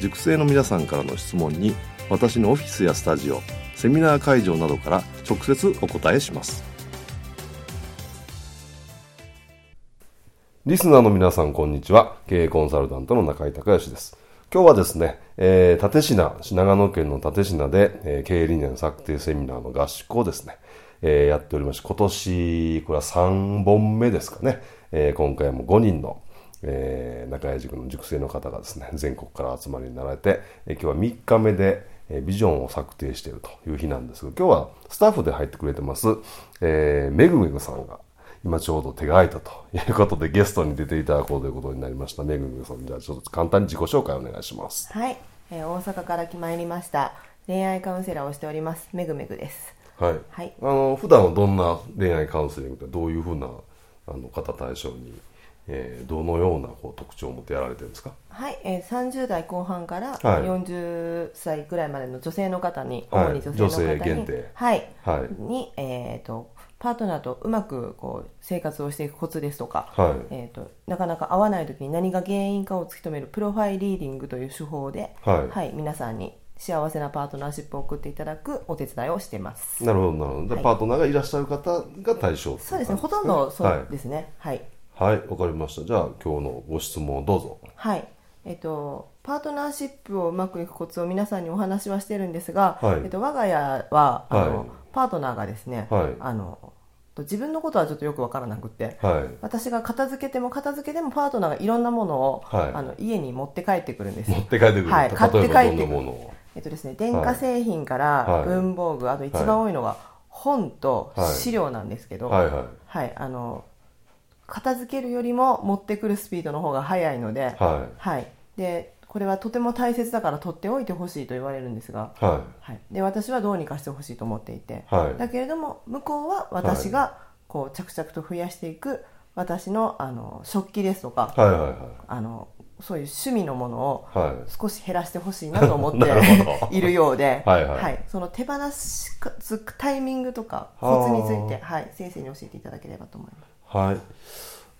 塾生の皆さんからの質問に私のオフィスやスタジオセミナー会場などから直接お答えします。リスナーの皆さんこんにちは。経営コンサルタントの中井隆義です。今日はですね、えー、立科、長野県の立科で、えー、経営理念策定セミナーの合宿をですね、えー、やっておりまして、今年、これは3本目ですかね、えー、今回も5人のえー、中谷塾の塾生の方がですね、全国から集まりになられて、えー、今日は3日目で、えー、ビジョンを策定しているという日なんですが、今日はスタッフで入ってくれてます、えー、めぐめぐさんが、今ちょうど手が空いたということでゲストに出ていただこうということになりました。めぐめぐさん、じゃあちょっと簡単に自己紹介お願いします。はい、えー、大阪から来まいりました。恋愛カウンセラーをしております、めぐめぐです。はい。はい、あの、普段はどんな恋愛カウンセリングってどういうふうなあの方対象にえー、どのようなこう特徴を持ってやられてるんですか？はい、えー、30代後半から40歳ぐらいまでの女性の方に、はい、主に女性の方に、限定。はい、はい、に、えーと、パートナーとうまくこう生活をしていくコツですとか、はい、えーと、なかなか合わない時に何が原因かを突き止めるプロファイリーディングという手法で、はい、はい、皆さんに幸せなパートナーシップを送っていただくお手伝いをしています。なるほどなるほど、はい、パートナーがいらっしゃる方が対象、そうですね。ほとんどそうですね。はいはいわかりました。じゃあ今日のご質問をどうぞ。はい。えっと、パートナーシップをうまくいくコツを皆さんにお話はしてるんですが、はい、えっと、我が家はあの、はい、パートナーがですね、はい、あの自分のことはちょっとよく分からなくて、はい、私が片付けても片付けてもパートナーがいろんなものを、はい、あの家に持って帰ってくるんです。持って帰ってくる、はい、買って帰ってくる。えっとですね、電化製品から文房具、あと一番多いのが本と資料なんですけど、はい。はい。あの片付けるよりも持ってくるスピードの方が速いので,、はい。はい、でこれはとても大切だから取っておいてほしいと言われるんですが、はい。はい、で私はどうにかしてほしいと思っていて、はい、だけれども向こうは私がこう着々と増やしていく私のあの食器ですとか、はいはいはい、あのそういう趣味のものを少し減らしてほしいなと思って いるようで はいはい、はい、その手放すタイミングとかコツについて、はい、先生に教えていただければと思います。はい。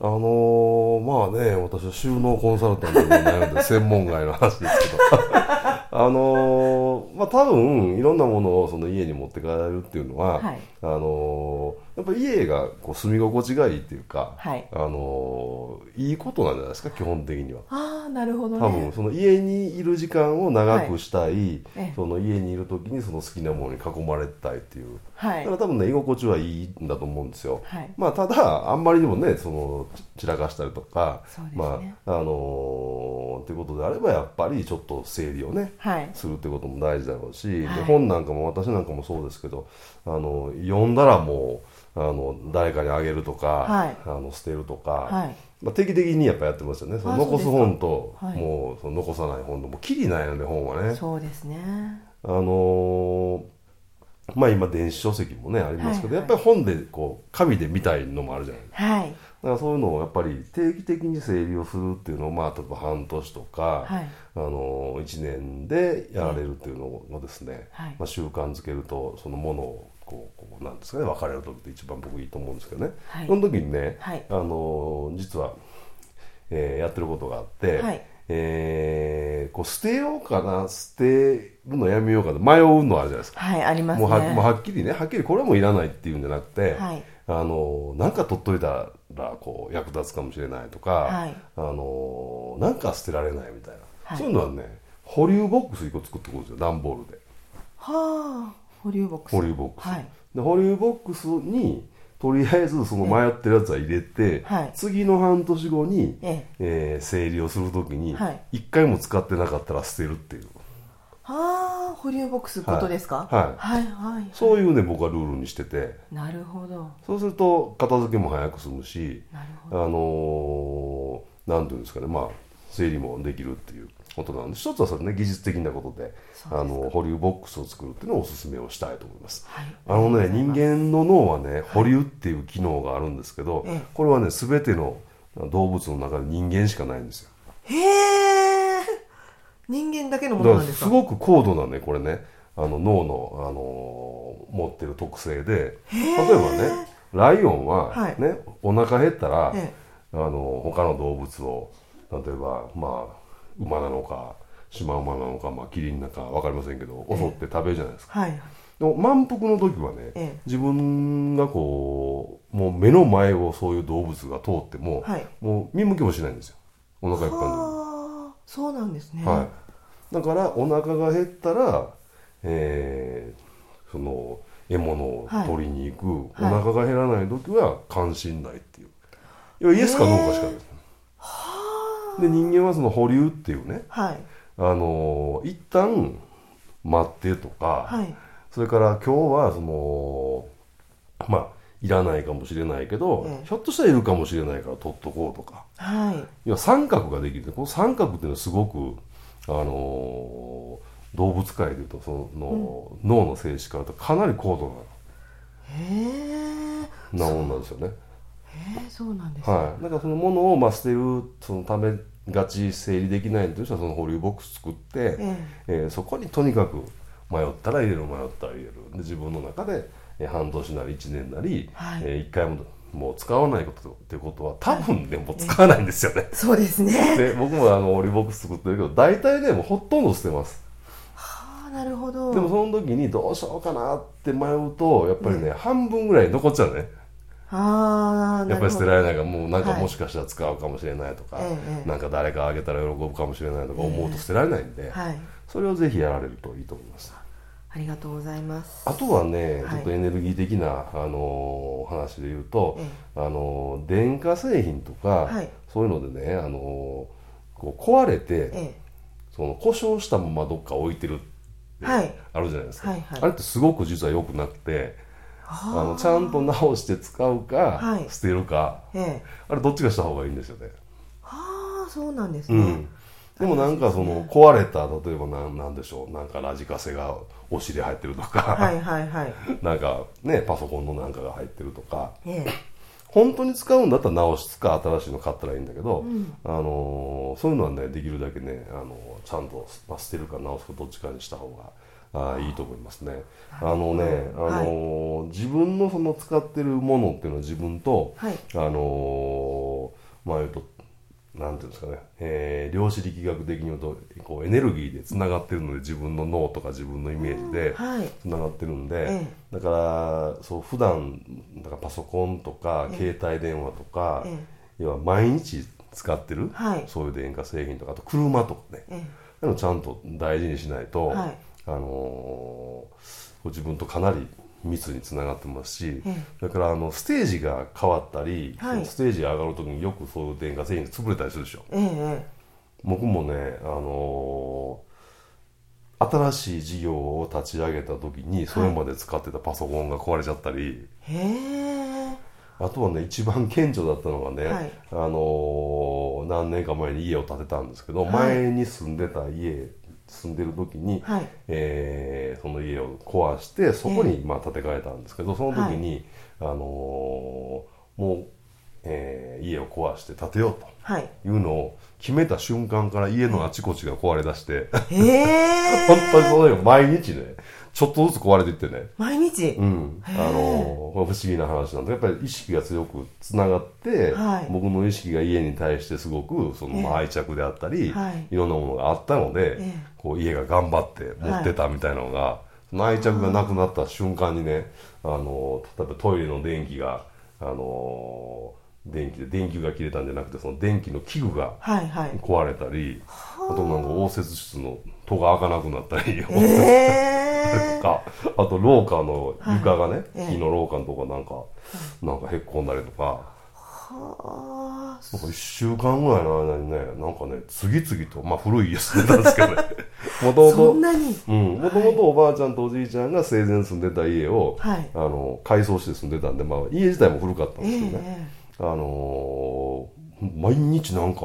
あのー、まあね私は収納コンサルタントに悩んで専門外の話ですけど。あのー、まあ多分いろんなものをその家に持って帰れるっていうのは、はい、あのー、やっぱ家がこう住み心地がいいっていうか、はい、あのいいことなんじゃないですか基本的には。ああなるほど、ね、多分その家にいる時間を長くしたい、はい、その家にいる時にその好きなものに囲まれたいっていう、はい、だから多分ね居心地はいいんだと思うんですよ、はい、まあただあんまりにもねその散らかしたりとか、ね、まああのー、っていうことであればやっぱりちょっと整理をね、はい、するってことも大事だろうし、で本なんかも私なんかもそうですけどあの読んだらもうあの誰かにあげるとか、はい、あの捨てるとか、はい、まあ、定期的にやっぱやってますよね。その残す本と、はい、もうその残さない本ともうきりないので本はね。そうですね。あのー、まあ今電子書籍もねありますけど、はいはい、やっぱり本でこう紙で見たいのもあるじゃないですか、はい、だからそういうのをやっぱり定期的に整理をするっていうのをまあ例えば半年とか、はい、あの1年でやられるっていうのをですね、はい、まあ、習慣づけるとそのものをこうこうなんですかね別れる時って一番僕いいと思うんですけどね、はい、その時にね、はい、あの実は、えー、やってることがあって、はい、えー、こう捨てようかな捨てるのやめようかな迷うのあるじゃないですか。はいありますね。もうはもうはっきりねはっきりこれもいらないっていうんじゃなくて、はい、あのなんか取っといたらこう役立つかもしれないとか、はい、あのなんか捨てられないみたいな、そういうのはね保留ボックス1個作ってくるんですよ段ボールで。はあ保留ボックス。保留ボックス、はい、で保留ボックスにとりあえずその迷ってるやつは入れて、はい、次の半年後に、ええ。ー、整理をするときに、はい、1回も使ってなかったら捨てるっていう。はあ保留ボックスことですか、はい、はい。はいはい。そういうね僕はルールにしてて。なるほど。そうすると片付けも早く済むしなるあのー、なんていうんですかねまあ整理もできるっていうことなんで一つはそれね技術的なことであの保留ボックスを作るっていうのをおすすめをしたいと思います、はい、あのね人間の脳はね保留っていう機能があるんですけど、はい、これはね全ての動物の中で人間しかないんですよ。へえ。人間だけのものなんですか？すごく高度なねこれねあの脳の、あのー、持ってる特性で例えばねライオンはね、はい、お腹減ったら、あの他の動物を例えばまあ馬なのかシマウマなのか、まあ、キリンなのか分かりませんけど襲って食べるじゃないですか、はい、でも満腹の時はね、ええ、自分がこうもう目の前をそういう動物が通っても、はい、もう見向きもしないんですよ。お腹いっぱいの時そうなんですね、はい、だからお腹が減ったら、えー、その獲物を取りに行く、はい、お腹が減らない時は関心ないっていう。いやイエスかノーかしかないです、で人間はその保留っていうね、はい、あの一旦待ってとか、はい、それから今日はそのまあいらないかもしれないけど、ええ、ひょっとしたらいるかもしれないから取っとこうとか、はい、三角ができる。この三角っていうのはすごくあの動物界でいうとその、うん、脳の静止からとかなり高度ななもんなんですよね。へえそうなんです、ね、はい、だからそのものをまあ捨てるそのためがち整理できないという人はその保留ボックス作って、ええ。えー、そこにとにかく迷ったら入れる迷ったら入れる。で自分の中で、えー、半年なり1年なり、はい。えー、1回ももう使わないことってことは多分ね、はい、もう使わないんですよね、そうですね。で僕もあの保留ボックス作ってるけど大体ねもうほとんど捨てます。はあなるほど。でもその時にどうしようかなって迷うとやっぱりね、半分ぐらい残っちゃうね。あやっぱり捨てられないからもうなんかもしかしたら使うかもしれないとか、はい。ええ、なんか誰かあげたら喜ぶかもしれないとか思うと捨てられないんで、えはい、それをぜひやられるといいと思います。ありがとうございます。あとはね、はい。ちょっとエネルギー的な、あのー話で言うと、えあのー電化製品とか、はい。そういうのでね、あのーこう壊れて、えその故障したままどっか置いてるってはい。あるじゃないですか、はいはい。あれってすごく実は良くなくてはあのちゃんと直して使うか、はい。捨てるか。ええ。あれどっちかした方がいいんですよね、はあそうなんですね、うん、でもなんかその壊れた例えばなんなんでしょう。なんかラジカセがお尻入ってるとか、はいはいはい。なんかねパソコンのなんかが入ってるとか。ええ。本当に使うんだったら直すか新しいの買ったらいいんだけど、ん。あのーそういうのはねできるだけね、あのーちゃんと、まあ、捨てるか直すかどっちかにした方があーい。いと思いますね。あのね、あのー自分のその使ってるものっていうのは自分と、はい。あのーまあ言うとなんていうんですかね、えー量子力学的に言うとこうエネルギーでつながってるので自分の脳とか自分のイメージではい。つながってるんで、えだからそう普段だからパソコンとかええ。携帯電話とか、え要は毎日使ってる、はい。そういう電化製品とかあと車とかね。えちゃんと大事にしないと、はいあのー自分とかなり密につながってますし、えだからあのステージが変わったり、はい。ステージが上がるときによくそういう電化製品が潰れたりするでしょ。ええ僕もね、あのー新しい事業を立ち上げた時にそれまで使ってたパソコンが壊れちゃったり、へえ。あとはね一番顕著だったのがね、はい。あのー何年か前に家を建てたんですけど、はい。前に住んでた家住んでる時に、はい。えーその家を壊してそこにまあ建て替えたんですけど、その時に、あのーもう、えー家を壊して建てようと。はい。いうのを決めた瞬間から家のあちこちが壊れ出して、本当にそのよ毎日ね、ちょっとずつ壊れていってね、毎日、うん、あの不思議な話なんでやっぱり意識が強くつながって、はい。僕の意識が家に対してすごくその、愛着であったり、はい。いろんなものがあったので、ええ。こう家が頑張って持ってたみたいなのが、その愛着がなくなった瞬間にねあの例えばトイレの電気があの電気で電球が切れたんじゃなくてその電気の器具が壊れたり、はいはい、あとなんか応接室の戸が開かなくなったり、えー、とかあと廊下の床がね、はい、木の廊下のとこなんか、なんかへっこんだりとか。はなんか1週間ぐらいの間にねなんかね次々とまあ古い家住んでたんですけどね。もともともともとおばあちゃんとおじいちゃんが生前住んでた家を、はい、あの改装して住んでたんで、まあ、家自体も古かったんですけどね、えー、あのー、毎日なんか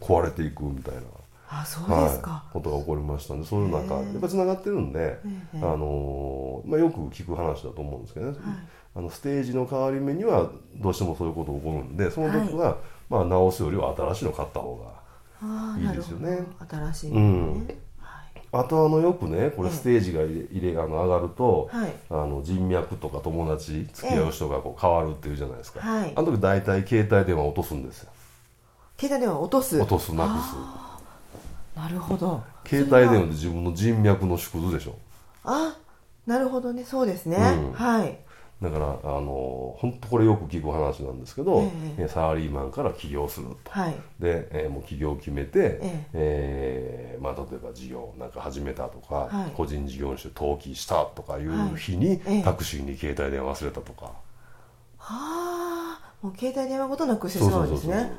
壊れていくみたいな。あそうですか、はい、ことが起こりましたんでそういうなんかやっぱつながってるんで、あのー、まあ、よく聞く話だと思うんですけどね、はい、あのステージの変わり目にはどうしてもそういうこと起こるんでその時は、はい、まあ、直すよりは新しいの買った方がいいですよね。新しいのね、うん。あとあのよくねこれステージが入れ、あの上がると、はい、あの人脈とか友達付き合う人がこう変わるっていうじゃないですか、はい、あの時大体携帯電話落とすんですよ。携帯電話落とす。落とすなくすなるほど。携帯電話で自分の人脈の縮図でしょ。あなるほどね。そうですね、うん、はい。だからあの本当これよく聞く話なんですけど、えー、サラリーマンから起業すると、はい、で、えー、もう起業を決めて、えー、えー、まあ、例えば事業なんか始めたとか、はい、個人事業主登記したとかいう日に、はい、タクシーに携帯電話忘れたとか、はあもう携帯電話ごとなくしてしまうんですね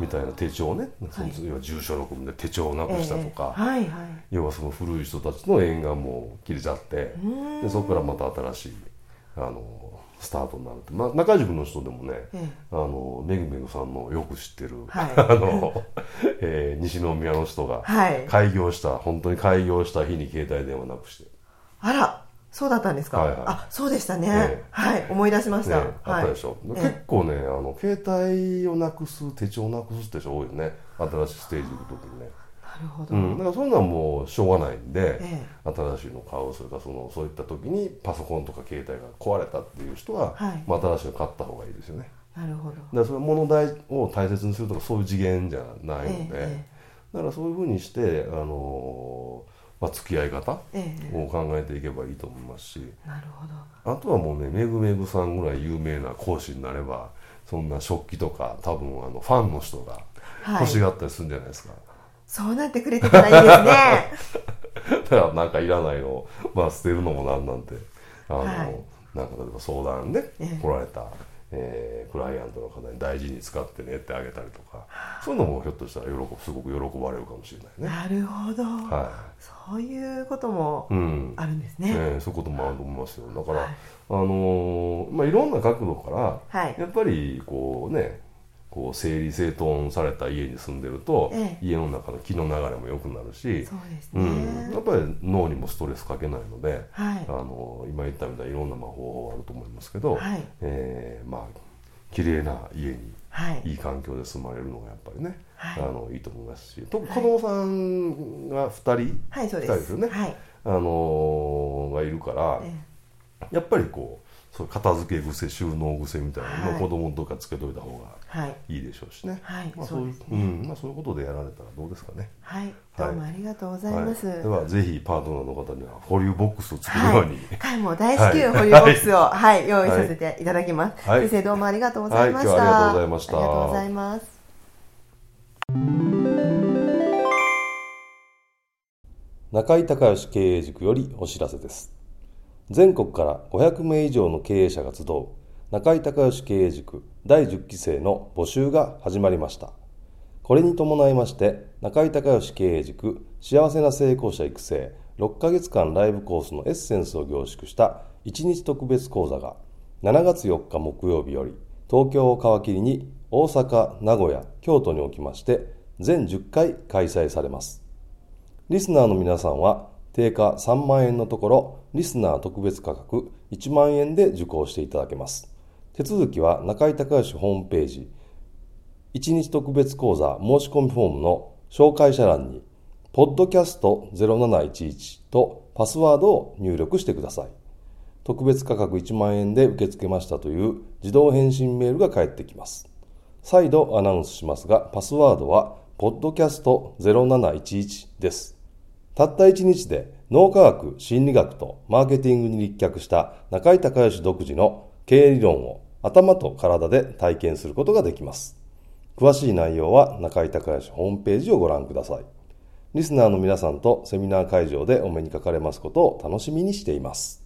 みたいな手帳ね、その要は住所録で手帳をなくしたとか、要はその古い人たちの縁がもう切れちゃって。でそこからまた新しいあのスタートになるって、まあ、中塾の人でもね、ええ、あのめぐめぐさんのよく知ってる、はい、あの、えー、西宮の人が開業した、はい、本当に開業した日に携帯電話なくして。あらそうだったんですか、はいはい、あそうでしたね、えはい思い出しました、ね、あったでしょ、はい、結構ねあの携帯をなくす手帳をなくすって人多いよね。新しいステージ行く時にね。なるほど、うん、だからそういうのはもうしょうがないんで、ええ、新しいの買うそれからそのそういった時にパソコンとか携帯が壊れたっていう人は、はい、まあ、新しいの買った方がいいですよね。なるほど。だからそれ物代を大切にするとかそういう次元じゃないので、え、だからそういうふうにしてあのーまあ、付き合い方を考えていけばいいと思いますし、なるほど。あとはもうねめぐめぐさんぐらい有名な講師になればそんな食器とか多分あのファンの人が欲しがったりするんじゃないですか、はいそうなってくれてたらいいですね。だからなんかいらないのを、まあ、捨てるのもなんなんてあの、はい、なんか例えば相談で来られた、えー、クライアントの方に大事に使ってねってあげたりとかそういうのもひょっとしたら喜すごく喜ばれるかもしれないね。なるほど、はい、そういうこともあるんですね,、うん、ねそういうこともあると思いますよ。だから、はい、あのー、まあ、いろんな角度から、はい、やっぱりこうねこう整理整頓された家に住んでると、ええ、家の中の気の流れも良くなるしね、うん、やっぱり脳にもストレスかけないので、はい、あの今言ったみたいにいろんな方法あると思いますけど、はい、えー、まあ綺麗な家に、はい、いい環境で住まれるのがやっぱりね、はい、あのいいと思いますしと子供さんが2人、はい、2人ですよね、はい、あのー、がいるから、ええ、やっぱりこうそう片付け癖収納癖みたいなのを子供とかつけといた方がい。いでしょうしね、はいまあ、そういう、うんまあ、そういうことでやられたらどうですかね。はいどうもありがとうございます、はい、ではぜひパートナーの方には保留ボックスを作るように、はい、もう大至急保留ボックスを、はい、用意させていただきます、はい、先生どうもありがとうございました、ありがとうございました。ありがとうございます。中井隆義経営塾よりお知らせです全国から500名以上の経営者が集う中井隆義経営塾第10期生の募集が始まりました。これに伴いまして、中井隆義経営塾幸せな成功者育成6ヶ月間ライブコースのエッセンスを凝縮した1日特別講座が7月4日木曜日より東京を皮切りに大阪、名古屋、京都におきまして全10回開催されます。リスナーの皆さんは定価3万円のところ、リスナー特別価格1万円で受講していただけます。手続きは中井隆義ホームページ、1日特別講座申し込みフォームの紹介者欄に、ポッドキャスト0711とパスワードを入力してください。特別価格1万円で受け付けましたという自動返信メールが返ってきます。再度アナウンスしますが、パスワードは、ポッドキャスト0711です。たった1日で脳科学、心理学とマーケティングに立脚した中井隆義独自の経営理論を頭と体で体験することができます。詳しい内容は中井隆義ホームページをご覧ください。リスナーの皆さんとセミナー会場でお目にかかれますことを楽しみにしています。